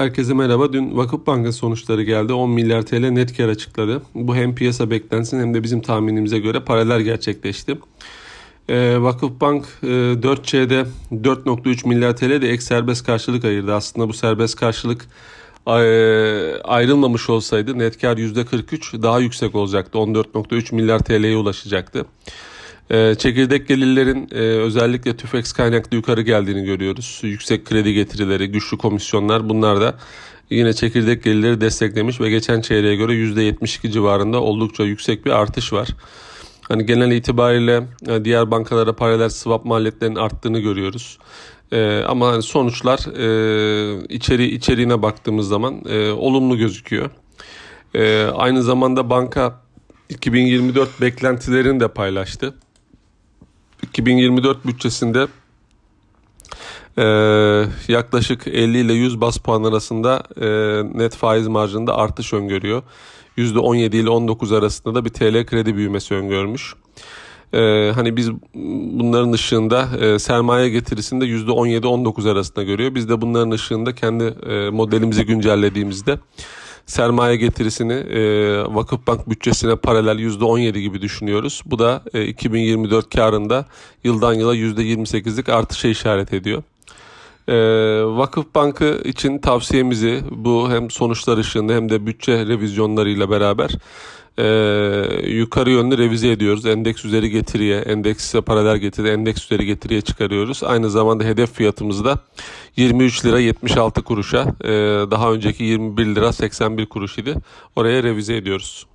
Herkese merhaba. Dün Vakıf Bank'ın sonuçları geldi. 10 milyar TL net kar açıkladı. Bu hem piyasa beklentisinin hem de bizim tahminimize göre paralel gerçekleşti. Ee, Vakıf Bank e, 4Ç'de 4.3 milyar TL de ek serbest karşılık ayırdı. Aslında bu serbest karşılık e, ayrılmamış olsaydı net kar %43 daha yüksek olacaktı. 14.3 milyar TL'ye ulaşacaktı. Ee, çekirdek gelirlerin e, özellikle TÜFEX kaynaklı yukarı geldiğini görüyoruz. Yüksek kredi getirileri, güçlü komisyonlar bunlar da yine çekirdek gelirleri desteklemiş ve geçen çeyreğe göre %72 civarında oldukça yüksek bir artış var. Hani genel itibariyle e, diğer bankalara paralel swap maliyetlerinin arttığını görüyoruz. Ee, ama hani sonuçlar e, içeri içeriğine baktığımız zaman e, olumlu gözüküyor. E, aynı zamanda banka 2024 beklentilerini de paylaştı. 2024 bütçesinde e, yaklaşık 50 ile 100 bas puan arasında e, net faiz marjında artış öngörüyor. %17 ile 19 arasında da bir TL kredi büyümesi öngörmüş. Ee, hani biz bunların ışığında e, sermaye getirisinde %17-19 arasında görüyor. Biz de bunların ışığında kendi e, modelimizi güncellediğimizde sermaye getirisini e, Vakıfbank bütçesine paralel %17 gibi düşünüyoruz. Bu da e, 2024 karında yıldan yıla %28'lik artışa işaret ediyor. E, Vakıf Bankı için tavsiyemizi bu hem sonuçlar ışığında hem de bütçe revizyonlarıyla beraber e, yukarı yönlü revize ediyoruz. Endeks üzeri getiriye, endekse paralel getiri, endeks üzeri getiriye çıkarıyoruz. Aynı zamanda hedef fiyatımızı da 23 lira 76 kuruşa, e, daha önceki 21 lira 81 kuruş idi. Oraya revize ediyoruz.